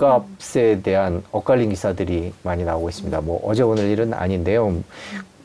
집값에 대한 엇갈린 기사들이 많이 나오고 있습니다. 뭐 어제 오늘 일은 아닌데요.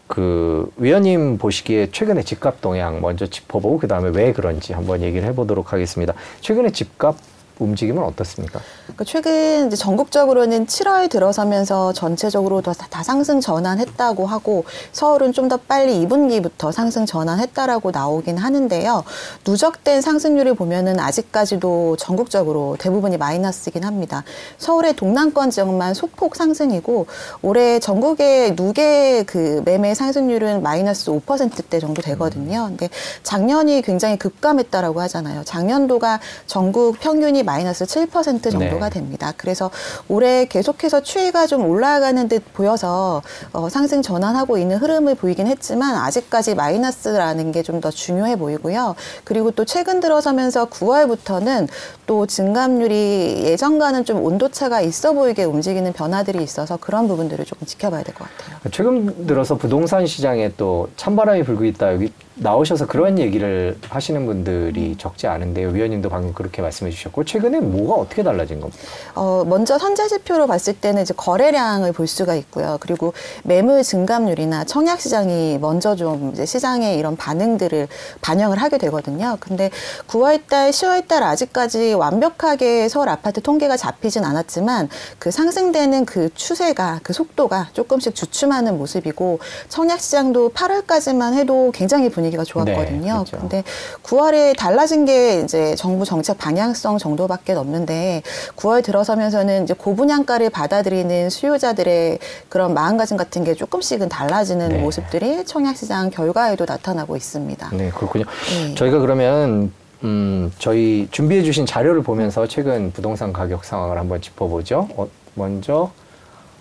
그 위원님 보시기에 최근에 집값 동향 먼저 짚어보고 그 다음에 왜 그런지 한번 얘기를 해보도록 하겠습니다. 최근에 집값 움직임은 어떻습니까? 그러니까 최근 이제 전국적으로는 7월 들어서면서 전체적으로 다, 다 상승 전환했다고 하고 서울은 좀 더 빨리 2분기부터 상승 전환했다라고 나오긴 하는데요. 누적된 상승률을 보면은 아직까지도 전국적으로 대부분이 마이너스이긴 합니다. 서울의 동남권 지역만 소폭 상승이고 올해 전국의 누계 그 매매 상승률은 마이너스 5%대 정도 되거든요. 근데 작년이 굉장히 급감했다라고 하잖아요. 작년도가 전국 평균이 마이너스 7% 정도가 네. 됩니다. 그래서 올해 계속해서 추이가 좀 올라가는 듯 보여서 어, 상승 전환하고 있는 흐름을 보이긴 했지만 아직까지 마이너스라는 게 좀 더 중요해 보이고요. 그리고 또 최근 들어서면서 9월부터는 또 증감률이 예전과는 좀 온도차가 있어 보이게 움직이는 변화들이 있어서 그런 부분들을 조금 지켜봐야 될 것 같아요. 최근 들어서 부동산 시장에 또 찬바람이 불고 있다 여기 나오셔서 그런 얘기를 하시는 분들이 적지 않은데요. 위원님도 방금 그렇게 말씀해 주셨고 최근에 뭐가 어떻게 달라진 겁니까? 어, 먼저 선제 지표로 봤을 때는 이제 거래량을 볼 수가 있고요. 그리고 매물 증감률이나 청약 시장이 먼저 좀 이제 시장의 이런 반응들을 반영을 하게 되거든요. 근데 9월달, 10월달 아직까지 완벽하게 서울 아파트 통계가 잡히진 않았지만 그 상승되는 그 추세가 그 속도가 조금씩 주춤하는 모습이고 청약 시장도 8월까지만 해도 굉장히 분위기 가 좋았거든요. 네. 근데 9월에 달라진 게 이제 정부 정책 방향성 정도밖에 없는데 9월 들어서면서는 이제 고분양가를 받아들이는 수요자들의 그런 마음가짐 같은 게 조금씩은 달라지는 네. 모습들이 청약시장 결과에도 나타나고 있습니다. 네, 그렇군요. 네. 저희가 그러면 음, 저희 준비해 주신 자료를 보면서 최근 부동산 가격 상황을 한번 짚어보죠. 어, 먼저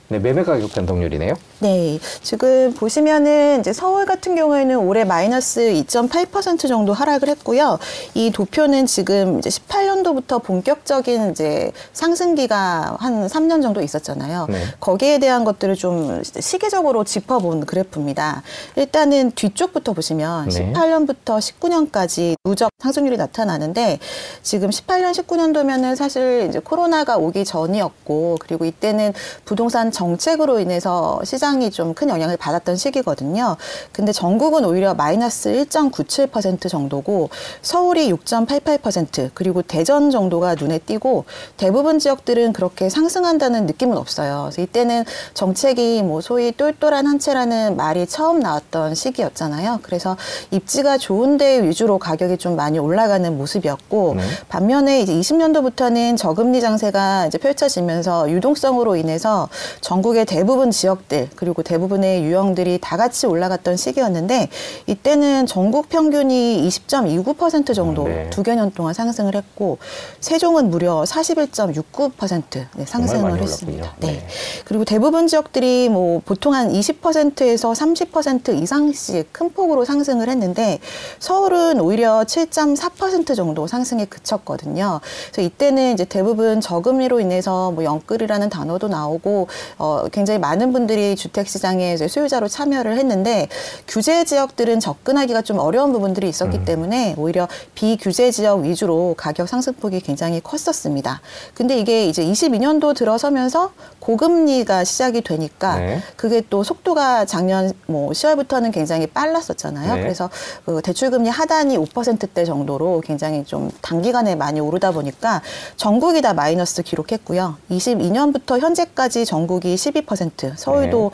네, 매매 가격 변동률이네요. 네, 지금 보시면은 이제 서울 같은 경우에는 올해 마이너스 2.8% 정도 하락을 했고요. 이 도표는 지금 이제 18년도부터 본격적인 이제 상승기가 한 3년 정도 있었잖아요. 네. 거기에 대한 것들을 좀 시기적으로 짚어본 그래프입니다. 일단은 뒤쪽부터 보시면 네. 18년부터 19년까지 누적 상승률이 나타나는데 지금 18년, 19년도면은 사실 이제 코로나가 오기 전이었고 그리고 이때는 부동산 정책으로 인해서 시장 이좀큰 영향을 받았던 시기거든요. 근데 전국은 오히려 마이너스 1.97% 정도고 서울이 6.88% 그리고 대전 정도가 눈에 띄고 대부분 지역들은 그렇게 상승한다는 느낌은 없어요. 그래서 이때는 정책이 뭐 소위 똘똘한 한 채라는 말이 처음 나왔던 시기였잖아요. 그래서 입지가 좋은 데 위주로 가격이 좀 많이 올라가는 모습이었고 네. 반면에 이제 20년도부터는 저금리 장세가 이제 펼쳐지면서 유동성으로 인해서 전국의 대부분 지역들 그리고 대부분의 유형들이 다 같이 올라갔던 시기였는데 이때는 전국 평균이 20.29% 정도 네. 두 개 년 동안 상승을 했고 세종은 무려 41.69% 네, 상승을 했습니다. 올랐군요. 네. 그리고 대부분 지역들이 뭐 보통 한 20%에서 30% 이상씩 큰 폭으로 상승을 했는데 서울은 오히려 7.4% 정도 상승에 그쳤거든요. 그래서 이때는 이제 대부분 저금리로 인해서 뭐 영끌이라는 단어도 나오고 어 굉장히 많은 분들이 주택 시장에 수요자로 참여를 했는데 규제 지역들은 접근하기가 좀 어려운 부분들이 있었기 음. 때문에 오히려 비규제 지역 위주로 가격 상승폭이 굉장히 컸었습니다. 근데 이게 이제 22년도 들어서면서 고금리가 시작이 되니까 네. 그게 또 속도가 작년 뭐 10월부터는 굉장히 빨랐었잖아요. 네. 그래서 그 대출금리 하단이 5%대 정도로 굉장히 좀 단기간에 많이 오르다 보니까 전국이 다 마이너스 기록했고요. 22년부터 현재까지 전국이 12%, 서울도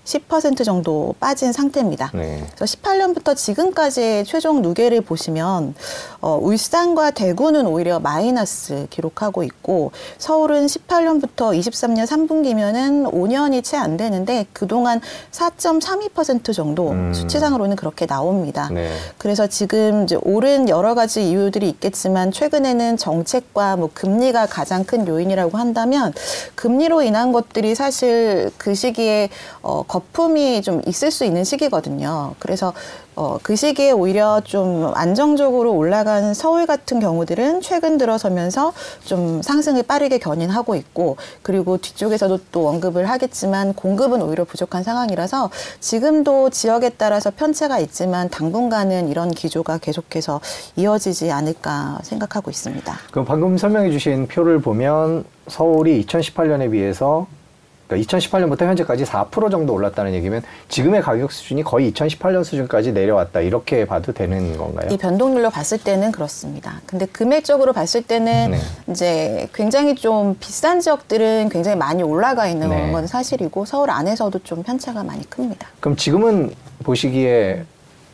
10% 정도 빠진 상태입니다. 네. 그래서 18년부터 지금까지의 최종 누계를 보시면 어, 울산과 대구는 오히려 마이너스 기록하고 있고 서울은 18년부터 23년 3분기면은 5년이 채 안 되는데 그동안 4.32% 정도 음. 수치상으로는 그렇게 나옵니다. 네. 그래서 지금 이제 오른 여러 가지 이유들이 있겠지만 최근에는 정책과 뭐 금리가 가장 큰 요인이라고 한다면 금리로 인한 것들이 사실 그 시기에 어, 거품이 좀 있을 수 있는 시기거든요. 그래서 어, 그 시기에 오히려 좀 안정적으로 올라간 서울 같은 경우들은 최근 들어서면서 좀 상승을 빠르게 견인하고 있고 그리고 뒤쪽에서도 또 언급을 하겠지만 공급은 오히려 부족한 상황이라서 지금도 지역에 따라서 편차가 있지만 당분간은 이런 기조가 계속해서 이어지지 않을까 생각하고 있습니다. 그럼 방금 설명해 주신 표를 보면 서울이 2018년에 비해서 그러니까 2018년부터 현재까지 4% 정도 올랐다는 얘기면 지금의 가격 수준이 거의 2018년 수준까지 내려왔다 이렇게 봐도 되는 건가요? 이 변동률로 봤을 때는 그렇습니다. 근데 금액적으로 봤을 때는 네. 이제 굉장히 좀 비싼 지역들은 굉장히 많이 올라가 있는 네. 건 사실이고 서울 안에서도 좀 편차가 많이 큽니다. 그럼 지금은 보시기에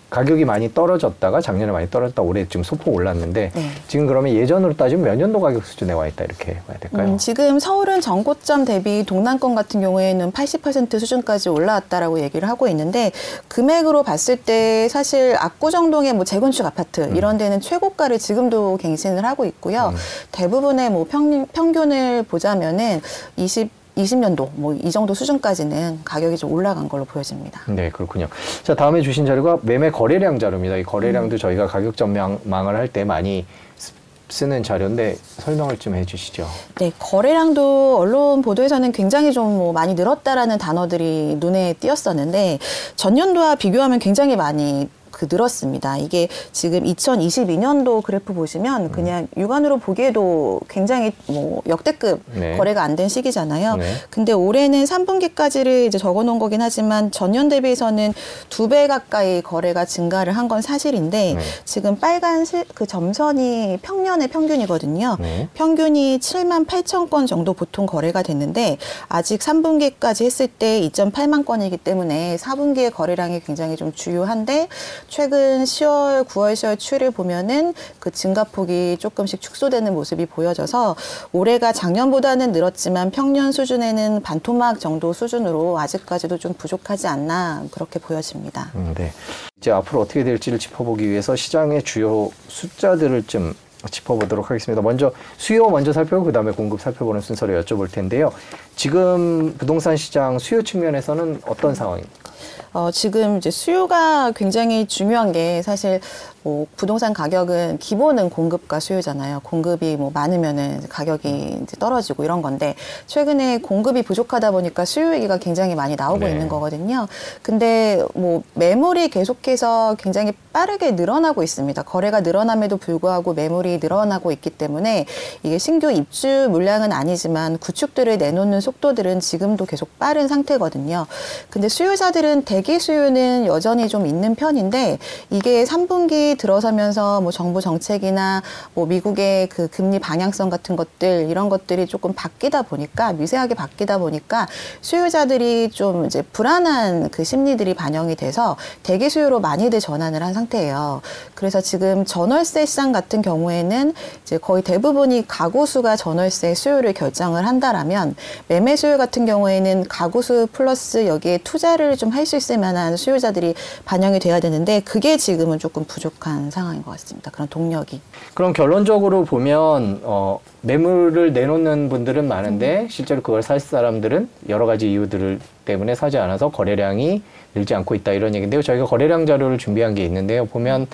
가격이 많이 떨어졌다가 작년에 많이 떨어졌다 올해 지금 소폭 올랐는데 네. 지금 그러면 예전으로 따지면 몇 년도 가격 수준에 와 있다 이렇게 봐야 될까요? 음, 지금 서울은 전고점 대비 동남권 같은 경우에는 80% 수준까지 올라왔다라고 얘기를 하고 있는데 금액으로 봤을 때 사실 압구정동의 뭐 재건축 아파트 음. 이런 데는 최고가를 지금도 갱신을 하고 있고요. 대부분의 뭐 평, 평균을 보자면은 20 20년도 뭐 이 정도 수준까지는 가격이 좀 올라간 걸로 보여집니다. 네, 그렇군요. 자, 다음에 주신 자료가 매매 거래량 자료입니다. 이 거래량도 저희가 가격 전망을 할 때 많이 쓰- 쓰는 자료인데 설명을 좀 해주시죠. 네, 거래량도 언론 보도에서는 굉장히 좀 뭐 많이 늘었다라는 단어들이 눈에 띄었었는데 전년도와 비교하면 굉장히 많이 그 늘었습니다. 이게 지금 2022년도 그래프 보시면 그냥 육안으로 보기에도 굉장히 뭐 역대급 네. 거래가 안 된 시기잖아요. 네. 근데 올해는 3분기까지를 이제 적어 놓은 거긴 하지만 전년 대비해서는 두 배 가까이 거래가 증가를 한 건 사실인데 네. 지금 빨간 실, 그 점선이 평년의 평균이거든요. 네. 평균이 7만 8천 건 정도 보통 거래가 됐는데 아직 3분기까지 했을 때 2.8만 건이기 때문에 4분기의 거래량이 굉장히 좀 주요한데 최근 10월, 9월, 10월 추이를 보면은 그 증가폭이 조금씩 축소되는 모습이 보여져서 올해가 작년보다는 늘었지만 평년 수준에는 반토막 정도 수준으로 아직까지도 좀 부족하지 않나 그렇게 보여집니다. 음, 네. 이제 앞으로 어떻게 될지를 짚어보기 위해서 시장의 주요 숫자들을 좀 짚어보도록 하겠습니다. 먼저 수요 먼저 살펴보고 그다음에 공급 살펴보는 순서로 여쭤볼 텐데요. 지금 부동산 시장 수요 측면에서는 어떤 상황입니까? 어, 지금 이제 수요가 굉장히 중요한 게 사실 뭐 부동산 가격은 기본은 공급과 수요잖아요. 공급이 뭐 많으면은 가격이 이제 떨어지고 이런 건데 최근에 공급이 부족하다 보니까 수요 얘기가 굉장히 많이 나오고 네. 있는 거거든요. 근데 뭐 매물이 계속해서 굉장히 빠르게 늘어나고 있습니다. 거래가 늘어남에도 불구하고 매물이 늘어나고 있기 때문에 이게 신규 입주 물량은 아니지만 구축들을 내놓는 속도들은 지금도 계속 빠른 상태거든요. 근데 수요자들은 대기 수요는 여전히 좀 있는 편인데 이게 3분기 들어서면서 뭐 정부 정책이나 뭐 미국의 그 금리 방향성 같은 것들 이런 것들이 조금 바뀌다 보니까 미세하게 바뀌다 보니까 수요자들이 좀 이제 불안한 그 심리들이 반영이 돼서 대기 수요로 많이들 전환을 한 상태예요. 그래서 지금 전월세 시장 같은 경우에는 이제 거의 대부분이 가구 수가 전월세 수요를 결정을 한다라면 매매 수요 같은 경우에는 가구 수 플러스 여기에 투자를 좀 할 수 있을 만한 수요자들이 반영이 돼야 되는데 그게 지금은 조금 부족한 상황인 것 같습니다. 그런 동력이. 그럼 결론적으로 보면 어, 매물을 내놓는 분들은 많은데 실제로 그걸 살 사람들은 여러 가지 이유들 때문에 사지 않아서 거래량이 늘지 않고 있다 이런 얘기인데요. 저희가 거래량 자료를 준비한 게 있는데요. 보면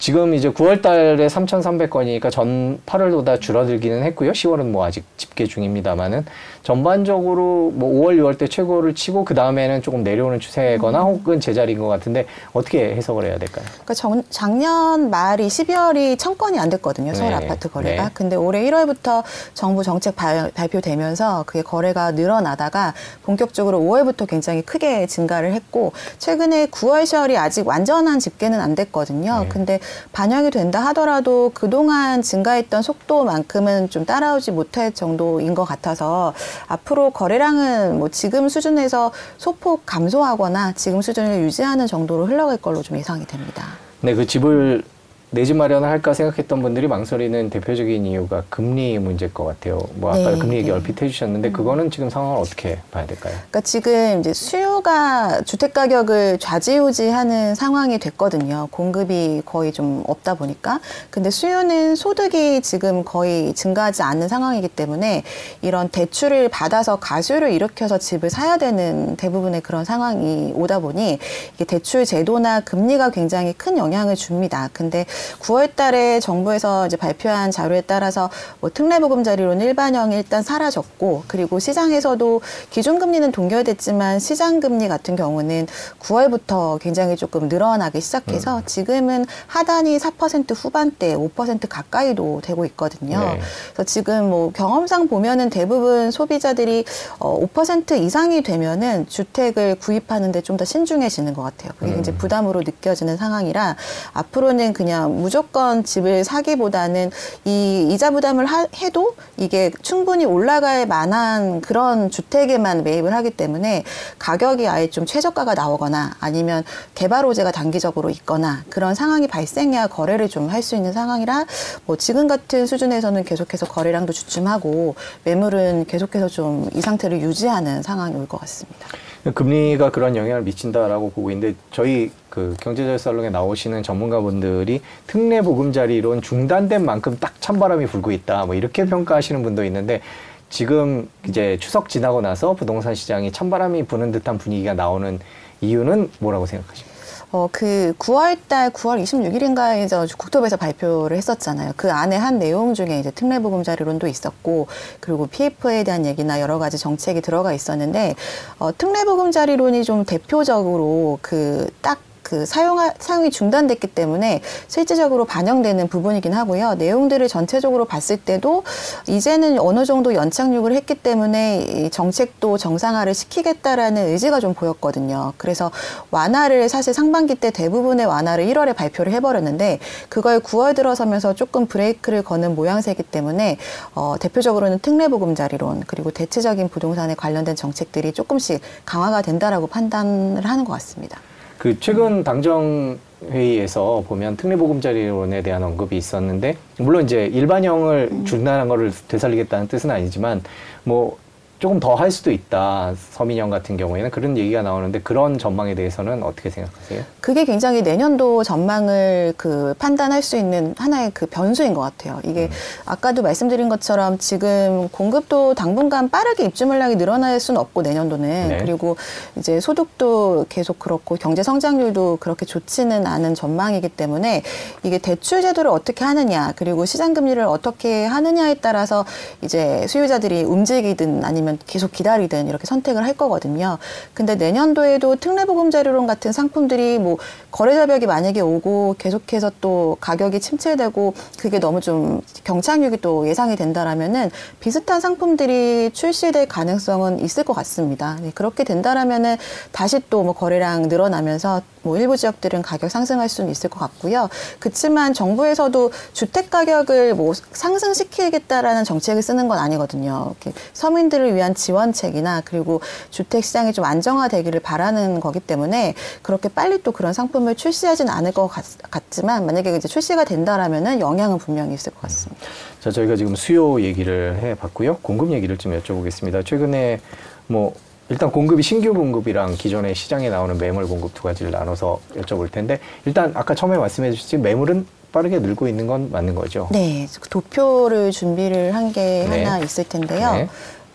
지금 이제 9월 달에 3,300건이니까 전 8월보다 줄어들기는 했고요. 10월은 뭐 아직 집계 중입니다만은 전반적으로 뭐 5월, 6월 때 최고를 치고 그 다음에는 조금 내려오는 추세거나 혹은 제자리인 것 같은데 어떻게 해석을 해야 될까요? 그러니까 정- 작년 말이 12월이 천 건이 안 됐거든요. 서울 네. 아파트 거래가. 네. 근데 올해 1월부터 정부 정책 발, 발표되면서 그게 거래가 늘어나다가 본격적으로 5월부터 굉장히 크게 증가를 했고 최근에 9월, 10월이 아직 완전한 집계는 안 됐거든요. 네. 근데 반영이 된다 하더라도 그동안 증가했던 속도만큼은 좀 따라오지 못할 정도인 것 같아서 앞으로 거래량은 뭐 지금 수준에서 소폭 감소하거나 지금 수준을 유지하는 정도로 흘러갈 걸로 좀 예상이 됩니다. 네, 그 집을 내 집 마련을 할까 생각했던 분들이 망설이는 대표적인 이유가 금리 문제일 것 같아요. 뭐 아까 네, 금리 얘기 네. 얼핏 해주셨는데 그거는 지금 상황을 어떻게 봐야 될까요? 그러니까 지금 이제 수요가 주택 가격을 좌지우지하는 상황이 됐거든요. 공급이 거의 좀 없다 보니까. 근데 수요는 소득이 지금 거의 증가하지 않는 상황이기 때문에 이런 대출을 받아서 가수를 일으켜서 집을 사야 되는 대부분의 그런 상황이 오다 보니 이게 대출 제도나 금리가 굉장히 큰 영향을 줍니다. 근데 9월 달에 정부에서 이제 발표한 자료에 따라서 뭐 특례보금자리로는 일반형이 일단 사라졌고 그리고 시장에서도 기준금리는 동결됐지만 시장금리 같은 경우는 9월부터 굉장히 조금 늘어나기 시작해서 지금은 하단이 4% 후반대 5% 가까이도 되고 있거든요. 네. 그래서 지금 뭐 경험상 보면은 대부분 소비자들이 어, 5% 이상이 되면은 주택을 구입하는데 좀 더 신중해지는 것 같아요. 그게 굉장히 부담으로 느껴지는 상황이라 앞으로는 그냥 무조건 집을 사기보다는 이 이자 부담을 하- 해도 이게 충분히 올라갈 만한 그런 주택에만 매입을 하기 때문에 가격이 아예 좀 최저가가 나오거나 아니면 개발 호재가 단기적으로 있거나 그런 상황이 발생해야 거래를 좀 할 수 있는 상황이라 뭐 지금 같은 수준에서는 계속해서 거래량도 주춤하고 매물은 계속해서 좀 이 상태를 유지하는 상황이 올 것 같습니다. 금리가 그런 영향을 미친다라고 보고 있는데 저희 그 경제적 살롱에 나오시는 전문가분들이 특례 보금자리론 중단된 만큼 딱 찬바람이 불고 있다. 뭐 이렇게 평가하시는 분도 있는데 지금 이제 추석 지나고 나서 부동산 시장이 찬바람이 부는 듯한 분위기가 나오는 이유는 뭐라고 생각하십니까? 어, 그 9월달 9월 26일인가에 저 국토부에서 발표를 했었잖아요. 그 안에 한 내용 중에 이제 특례보금자리론도 있었고, 그리고 PF에 대한 얘기나 여러 가지 정책이 들어가 있었는데, 어, 특례보금자리론이 좀 대표적으로 그딱 그 사용 사용이 중단됐기 때문에 실질적으로 반영되는 부분이긴 하고요. 내용들을 전체적으로 봤을 때도 이제는 어느 정도 연착륙을 했기 때문에 이 정책도 정상화를 시키겠다라는 의지가 좀 보였거든요. 그래서 완화를 사실 상반기 때 대부분의 완화를 1월에 발표를 해버렸는데 그걸 9월 들어서면서 조금 브레이크를 거는 모양새이기 때문에 어, 대표적으로는 특례보금자리론 그리고 대체적인 부동산에 관련된 정책들이 조금씩 강화가 된다라고 판단을 하는 것 같습니다. 그 최근 당정 회의에서 보면 특례보금자리론에 대한 언급이 있었는데 물론 이제 일반형을 준다는 거를 되살리겠다는 뜻은 아니지만 뭐 조금 더 할 수도 있다 서민형 같은 경우에는 그런 얘기가 나오는데 그런 전망에 대해서는 어떻게 생각하세요? 그게 굉장히 내년도 전망을 그 판단할 수 있는 하나의 그 변수인 것 같아요. 이게 아까도 말씀드린 것처럼 지금 공급도 당분간 빠르게 입주 물량이 늘어날 수는 없고 내년도는 네. 그리고 이제 소득도 계속 그렇고 경제 성장률도 그렇게 좋지는 않은 전망이기 때문에 이게 대출 제도를 어떻게 하느냐 그리고 시장 금리를 어떻게 하느냐에 따라서 이제 수요자들이 움직이든 아니면 계속 기다리든 이렇게 선택을 할 거거든요. 근데 내년도에도 특례보금자료론 같은 상품들이 뭐 거래 절벽이 만약에 오고 계속해서 또 가격이 침체되고 그게 너무 좀 경착륙이 또 예상이 된다라면은 비슷한 상품들이 출시될 가능성은 있을 것 같습니다. 네, 그렇게 된다라면은 다시 또 뭐 거래량 늘어나면서 뭐 일부 지역들은 가격 상승할 수는 있을 것 같고요. 그렇지만 정부에서도 주택 가격을 뭐 상승시키겠다라는 정책을 쓰는 건 아니거든요. 서민들을 위한 지원책이나 그리고 주택 시장이 좀 안정화되기를 바라는 거기 때문에 그렇게 빨리 또 그런 상품을 출시하지는 않을 것 같, 같지만 만약에 이제 출시가 된다라면은 영향은 분명히 있을 것 같습니다. 자, 저희가 지금 수요 얘기를 해봤고요. 공급 얘기를 좀 여쭤보겠습니다. 최근에 뭐 일단 공급이 신규 공급이랑 기존의 시장에 나오는 매물 공급 두 가지를 나눠서 여쭤볼 텐데 일단 아까 처음에 말씀해 주셨지 매물은 빠르게 늘고 있는 건 맞는 거죠. 네, 도표를 준비를 한게 네. 하나 있을 텐데요. 네.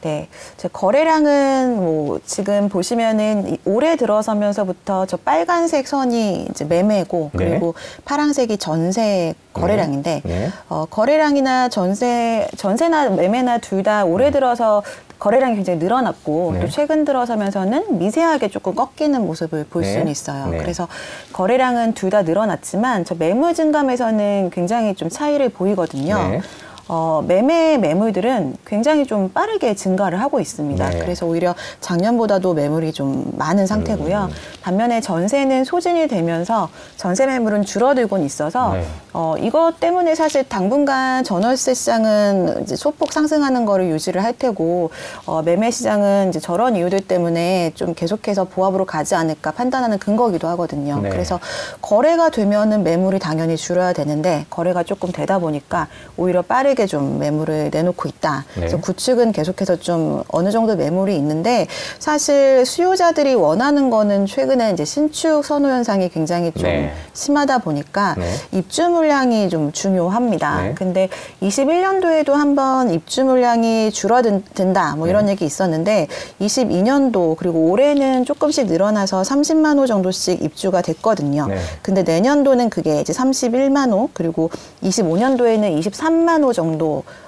네. 제 거래량은 뭐 지금 보시면은 이 올해 들어서면서부터 저 빨간색 선이 이제 매매고 네. 그리고 파란색이 전세 거래량인데 네. 어, 거래량이나 전세 전세나 매매나 둘 다 올해 들어서 거래량이 굉장히 늘어났고 네. 또 최근 들어서면서는 미세하게 조금 꺾이는 모습을 볼 네. 수는 있어요. 네. 그래서 거래량은 둘 다 늘어났지만 저 매물 증감에서는 굉장히 좀 차이를 보이거든요. 네. 어, 매매 매물들은 굉장히 좀 빠르게 증가를 하고 있습니다. 네. 그래서 오히려 작년보다도 매물이 좀 많은 상태고요. 음. 반면에 전세는 소진이 되면서 전세 매물은 줄어들곤 있어서 네. 어, 이것 때문에 사실 당분간 전월세 시장은 이제 소폭 상승하는 거를 유지를 할 테고 어, 매매 시장은 이제 저런 이유들 때문에 좀 계속해서 보합으로 가지 않을까 판단하는 근거기도 하거든요. 네. 그래서 거래가 되면은 매물이 당연히 줄어야 되는데 거래가 조금 되다 보니까 오히려 빠르게 좀 매물을 내놓고 있다. 네. 그래서 구축은 계속해서 좀 어느 정도 매물이 있는데 사실 수요자들이 원하는 거는 최근에 이제 신축 선호 현상이 굉장히 좀 네. 심하다 보니까 네. 입주 물량이 좀 중요합니다. 네. 근데 21년도에도 한번 입주 물량이 줄어든다 뭐 이런 네. 얘기 있었는데 22년도 그리고 올해는 조금씩 늘어나서 30만 호 정도씩 입주가 됐거든요. 네. 근데 내년도는 그게 이제 31만 호 그리고 25년도에는 23만 호 정도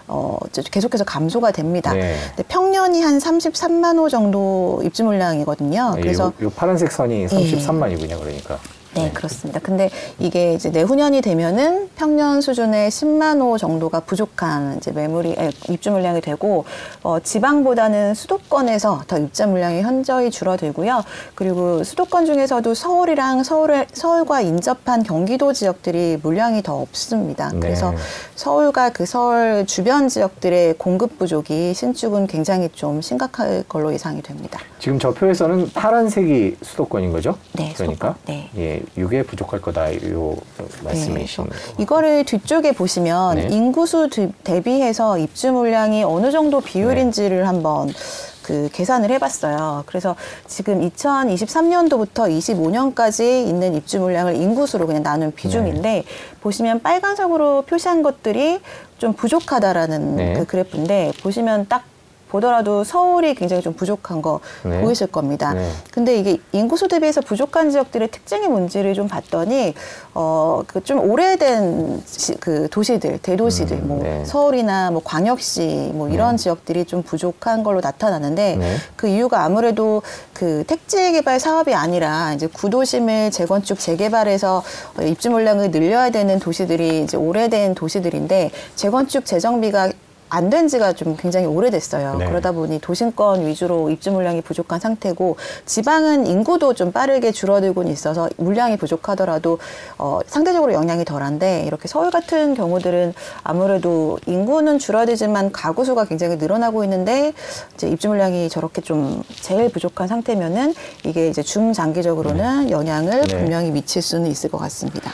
어 이제 계속해서 감소가 됩니다. 네. 근데 평년이 한 33만 호 정도 입주 물량이거든요. 예, 그래서 요, 요 파란색 선이 33만이군요. 그러니까. 네, 그렇습니다. 근데 이게 이제 내후년이 되면은 평년 수준의 10만 호 정도가 부족한 이제 매물이 에, 입주 물량이 되고 어, 지방보다는 수도권에서 더 입자 물량이 현저히 줄어들고요. 그리고 수도권 중에서도 서울이랑 서울 서울과 인접한 경기도 지역들이 물량이 더 없습니다. 네. 그래서 서울과 그 서울 주변 지역들의 공급 부족이 신축은 굉장히 좀 심각할 걸로 예상이 됩니다. 지금 저 표에서는 파란색이 수도권인 거죠? 네, 그러니까 수도권. 네. 예, 이게 부족할 거다. 요 말씀이신 네, 이거를 뒤쪽에 보시면 네. 인구수 대- 대비해서 입주 물량이 어느 정도 비율인지를 네. 한번 그 계산을 해봤어요. 그래서 지금 2023년도부터 25년까지 있는 입주 물량을 인구수로 그냥 나눈 비중인데 네. 보시면 빨간색으로 표시한 것들이 좀 부족하다라는 네. 그 그래프인데 보시면 딱 보더라도 서울이 굉장히 좀 부족한 거 네. 보이실 겁니다. 네. 근데 이게 인구수 대비해서 부족한 지역들의 특징이 뭔지를 좀 봤더니 어그 좀 오래된 시- 그 도시들 대도시들 음, 뭐 네. 서울이나 뭐 광역시 뭐 이런 네. 지역들이 좀 부족한 걸로 나타나는데 네. 그 이유가 아무래도 그 택지 개발 사업이 아니라 이제 구도심을 재건축 재개발해서 어, 입주 물량을 늘려야 되는 도시들이 이제 오래된 도시들인데 재건축 재정비가 안 된 지가 좀 굉장히 오래됐어요. 네. 그러다 보니 도심권 위주로 입주 물량이 부족한 상태고 지방은 인구도 좀 빠르게 줄어들고는 있어서 물량이 부족하더라도 어, 상대적으로 영향이 덜한데 이렇게 서울 같은 경우들은 아무래도 인구는 줄어들지만 가구 수가 굉장히 늘어나고 있는데 이제 입주 물량이 저렇게 좀 제일 부족한 상태면은 이게 이제 중장기적으로는 영향을 네. 분명히 미칠 수는 있을 것 같습니다.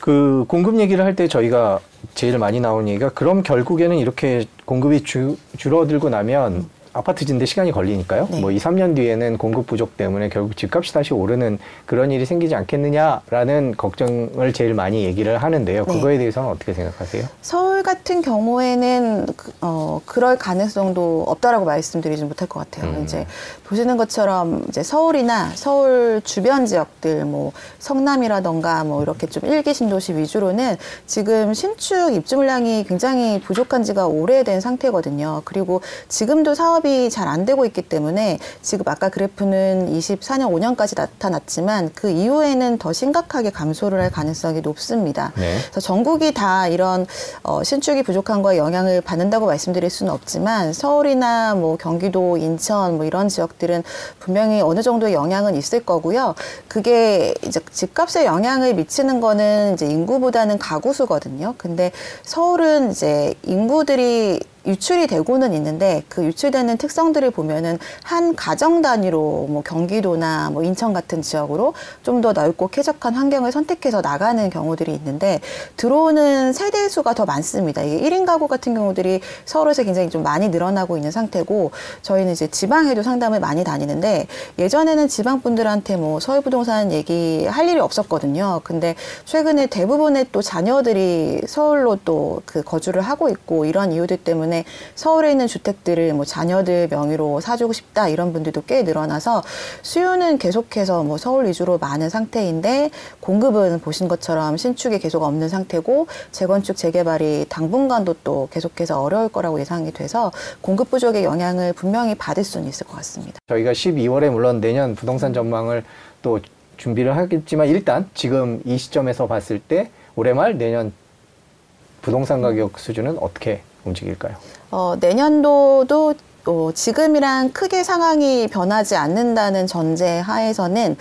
그 공급 얘기를 할 때 저희가 제일 많이 나온 얘기가 그럼 결국에는 이렇게 공급이 주, 줄어들고 나면 아파트 짓는데 시간이 걸리니까요. 네. 뭐 2, 3년 뒤에는 공급 부족 때문에 결국 집값이 다시 오르는 그런 일이 생기지 않겠느냐라는 걱정을 제일 많이 얘기를 하는데요. 네. 그거에 대해서는 어떻게 생각하세요? 서울 같은 경우에는 그, 어, 그럴 가능성도 없다라고 말씀드리지 못할 것 같아요. 음. 이제 보시는 것처럼 이제 서울이나 서울 주변 지역들, 뭐 성남이라던가 뭐 이렇게 좀 일기 신도시 위주로는 지금 신축 입주 물량이 굉장히 부족한 지가 오래된 상태거든요. 그리고 지금도 사업 이 잘 안 되고 있기 때문에 지금 아까 그래프는 24년 5년까지 나타났지만 그 이후에는 더 심각하게 감소를 할 가능성이 높습니다. 네. 그래서 전국이 다 이런 어, 신축이 부족한 거에 영향을 받는다고 말씀드릴 수는 없지만 서울이나 뭐 경기도, 인천 뭐 이런 지역들은 분명히 어느 정도의 영향은 있을 거고요. 그게 이제 집값에 영향을 미치는 거는 이제 인구보다는 가구 수거든요. 근데 서울은 이제 인구들이 유출이 되고는 있는데 그 유출되는 특성들을 보면은 한 가정 단위로 뭐 경기도나 뭐 인천 같은 지역으로 좀 더 넓고 쾌적한 환경을 선택해서 나가는 경우들이 있는데 들어오는 세대 수가 더 많습니다. 이게 1인 가구 같은 경우들이 서울에서 굉장히 좀 많이 늘어나고 있는 상태고 저희는 이제 지방에도 상담을 많이 다니는데 예전에는 지방 분들한테 뭐 서울 부동산 얘기 할 일이 없었거든요. 근데 최근에 대부분의 또 자녀들이 서울로 또 그 거주를 하고 있고 이런 이유들 때문에 서울에 있는 주택들을 뭐 자녀들 명의로 사주고 싶다 이런 분들도 꽤 늘어나서 수요는 계속해서 뭐 서울 위주로 많은 상태인데 공급은 보신 것처럼 신축이 계속 없는 상태고 재건축 재개발이 당분간도 또 계속해서 어려울 거라고 예상이 돼서 공급 부족의 영향을 분명히 받을 수는 있을 것 같습니다. 저희가 12월에 물론 내년 부동산 전망을 또 준비를 하겠지만 일단 지금 이 시점에서 봤을 때 올해 말 내년 부동산 가격 수준은 어떻게 움직일까요? 어, 내년도도 어, 지금이랑 크게 상황이 변하지 않는다는 전제 하에서는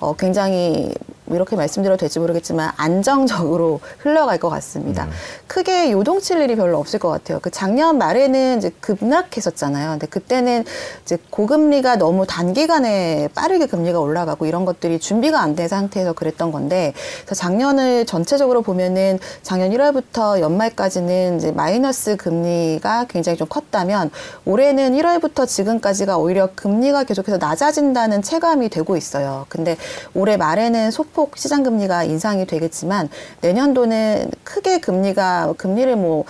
어, 굉장히 이렇게 말씀드려도 될지 모르겠지만 안정적으로 흘러갈 것 같습니다. 크게 요동칠 일이 별로 없을 것 같아요. 그 작년 말에는 이제 급락했었잖아요. 근데 그때는 이제 고금리가 너무 단기간에 빠르게 금리가 올라가고 이런 것들이 준비가 안 된 상태에서 그랬던 건데 그래서 작년을 전체적으로 보면은 작년 1월부터 연말까지는 이제 마이너스 금리가 굉장히 좀 컸다면 올해는 1월부터 지금까지가 오히려 금리가 계속해서 낮아진다는 체감이 되고 있어요. 근데 올해 말에는 소폭 시장 금리가 인상이 되겠지만 내년도는 크게 금리가 금리를 뭐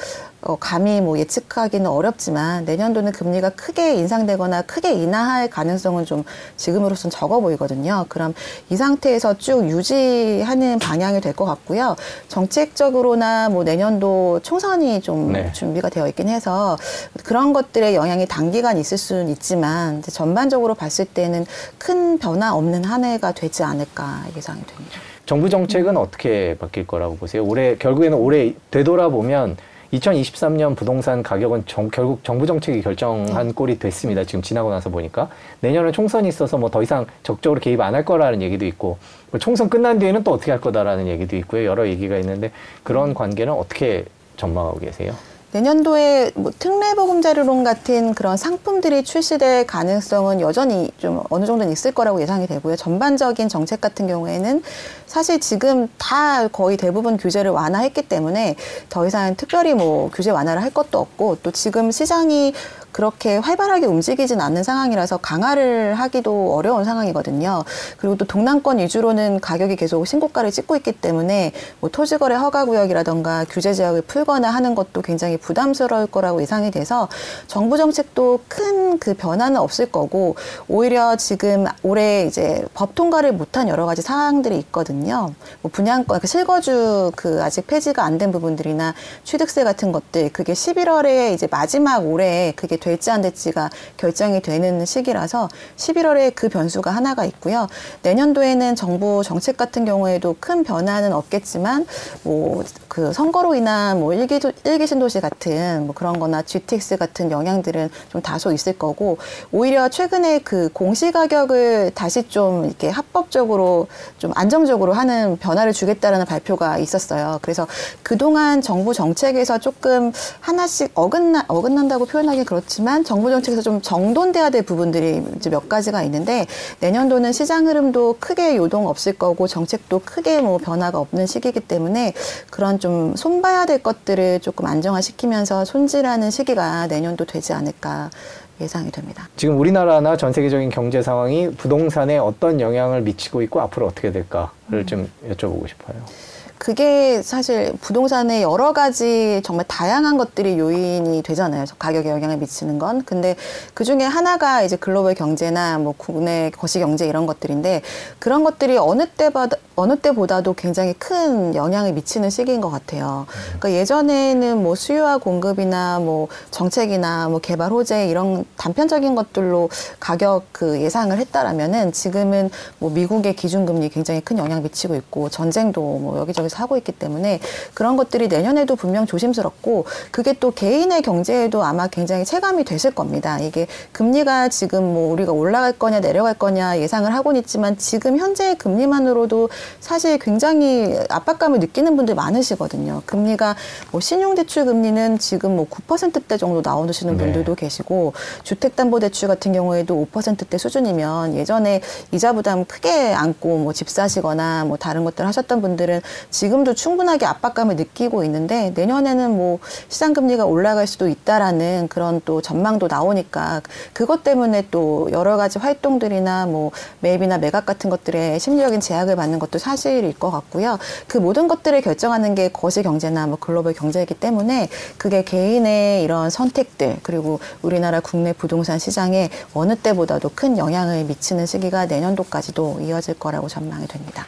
어, 감히 뭐 예측하기는 어렵지만 내년도는 금리가 크게 인상되거나 크게 인하할 가능성은 좀 지금으로선 적어 보이거든요. 그럼 이 상태에서 쭉 유지하는 방향이 될 것 같고요. 정책적으로나 뭐 내년도 총선이 좀 네. 준비가 되어 있긴 해서 그런 것들의 영향이 단기간 있을 수는 있지만 전반적으로 봤을 때는 큰 변화 없는 한 해가 되지 않을까 예상이 됩니다. 정부 정책은 어떻게 바뀔 거라고 보세요? 올해 결국에는 올해 되돌아보면 2023년 부동산 가격은 정- 결국 정부 정책이 결정한 꼴이 됐습니다. 지금 지나고 나서 보니까 내년에 총선이 있어서 뭐 더 이상 적극적으로 개입 안 할 거라는 얘기도 있고 뭐 총선 끝난 뒤에는 또 어떻게 할 거다라는 얘기도 있고요. 여러 얘기가 있는데 그런 관계는 어떻게 전망하고 계세요? 내년도에 뭐 특례보금자료론 같은 그런 상품들이 출시될 가능성은 여전히 좀 어느 정도는 있을 거라고 예상이 되고요. 전반적인 정책 같은 경우에는 사실 지금 다 거의 대부분 규제를 완화했기 때문에 더 이상 특별히 뭐 규제 완화를 할 것도 없고 또 지금 시장이 그렇게 활발하게 움직이진 않는 상황이라서 강화를 하기도 어려운 상황이거든요. 그리고 또 동남권 위주로는 가격이 계속 신고가를 찍고 있기 때문에 뭐 토지거래 허가 구역이라던가 규제 제약을 풀거나 하는 것도 굉장히 부담스러울 거라고 예상이 돼서 정부 정책도 큰 그 변화는 없을 거고 오히려 지금 올해 이제 법 통과를 못한 여러 가지 사항들이 있거든요. 뭐 분양권, 그 실거주 그 아직 폐지가 안 된 부분들이나 취득세 같은 것들 그게 11월에 이제 마지막 올해 그게 될지 안 될지가 결정이 되는 시기라서 11월에 그 변수가 하나가 있고요. 내년도에는 정부 정책 같은 경우에도 큰 변화는 없겠지만 뭐 그 선거로 인한 뭐 일기 일기 신도시 같은 뭐 그런 거나 GTX 같은 영향들은 좀 다소 있을 거고 오히려 최근에 그 공시 가격을 다시 좀 이렇게 합법적으로 좀 안정적으로 하는 변화를 주겠다라는 발표가 있었어요. 그래서 그동안 정부 정책에서 조금 하나씩 어긋나 어긋난다고 표현하기 그렇지 만 정부 정책에서 좀 정돈돼야 될 부분들이 이제 몇 가지가 있는데 내년도는 시장 흐름도 크게 요동 없을 거고 정책도 크게 뭐 변화가 없는 시기이기 때문에 그런 좀 손봐야 될 것들을 조금 안정화시키면서 손질하는 시기가 내년도 되지 않을까 예상이 됩니다. 지금 우리나라나 전 세계적인 경제 상황이 부동산에 어떤 영향을 미치고 있고 앞으로 어떻게 될까를 좀 여쭤보고 싶어요. 그게 사실 부동산에 여러 가지 정말 다양한 것들이 요인이 되잖아요. 가격에 영향을 미치는 건. 근데 그 중에 하나가 이제 글로벌 경제나 뭐 국내 거시 경제 이런 것들인데 그런 것들이 어느 때보다 어느 때보다도 굉장히 큰 영향을 미치는 시기인 것 같아요. 그러니까 예전에는 뭐 수요와 공급이나 뭐 정책이나 뭐 개발 호재 이런 단편적인 것들로 가격 그 예상을 했다라면은 지금은 뭐 미국의 기준금리 굉장히 큰 영향 미치고 있고 전쟁도 뭐 여기저기 서 하고 있기 때문에 그런 것들이 내년에도 분명 조심스럽고 그게 또 개인의 경제에도 아마 굉장히 체감이 되실 겁니다. 이게 금리가 지금 뭐 우리가 올라갈 거냐 내려갈 거냐 예상을 하고는 있지만 지금 현재의 금리만으로도 사실 굉장히 압박감을 느끼는 분들 많으시거든요. 금리가 뭐 신용대출 금리는 지금 뭐 9%대 정도 나오시는 네. 분들도 계시고 주택담보대출 같은 경우에도 5%대 수준이면 예전에 이자 부담 크게 안고 뭐 집 사시거나 뭐 다른 것들 하셨던 분들은 지금도 충분하게 압박감을 느끼고 있는데 내년에는 뭐 시장 금리가 올라갈 수도 있다라는 그런 또 전망도 나오니까 그것 때문에 또 여러 가지 활동들이나 뭐 매입이나 매각 같은 것들에 심리적인 제약을 받는 것도 사실일 것 같고요. 그 모든 것들을 결정하는 게 거시 경제나 뭐 글로벌 경제이기 때문에 그게 개인의 이런 선택들 그리고 우리나라 국내 부동산 시장에 어느 때보다도 큰 영향을 미치는 시기가 내년도까지도 이어질 거라고 전망이 됩니다.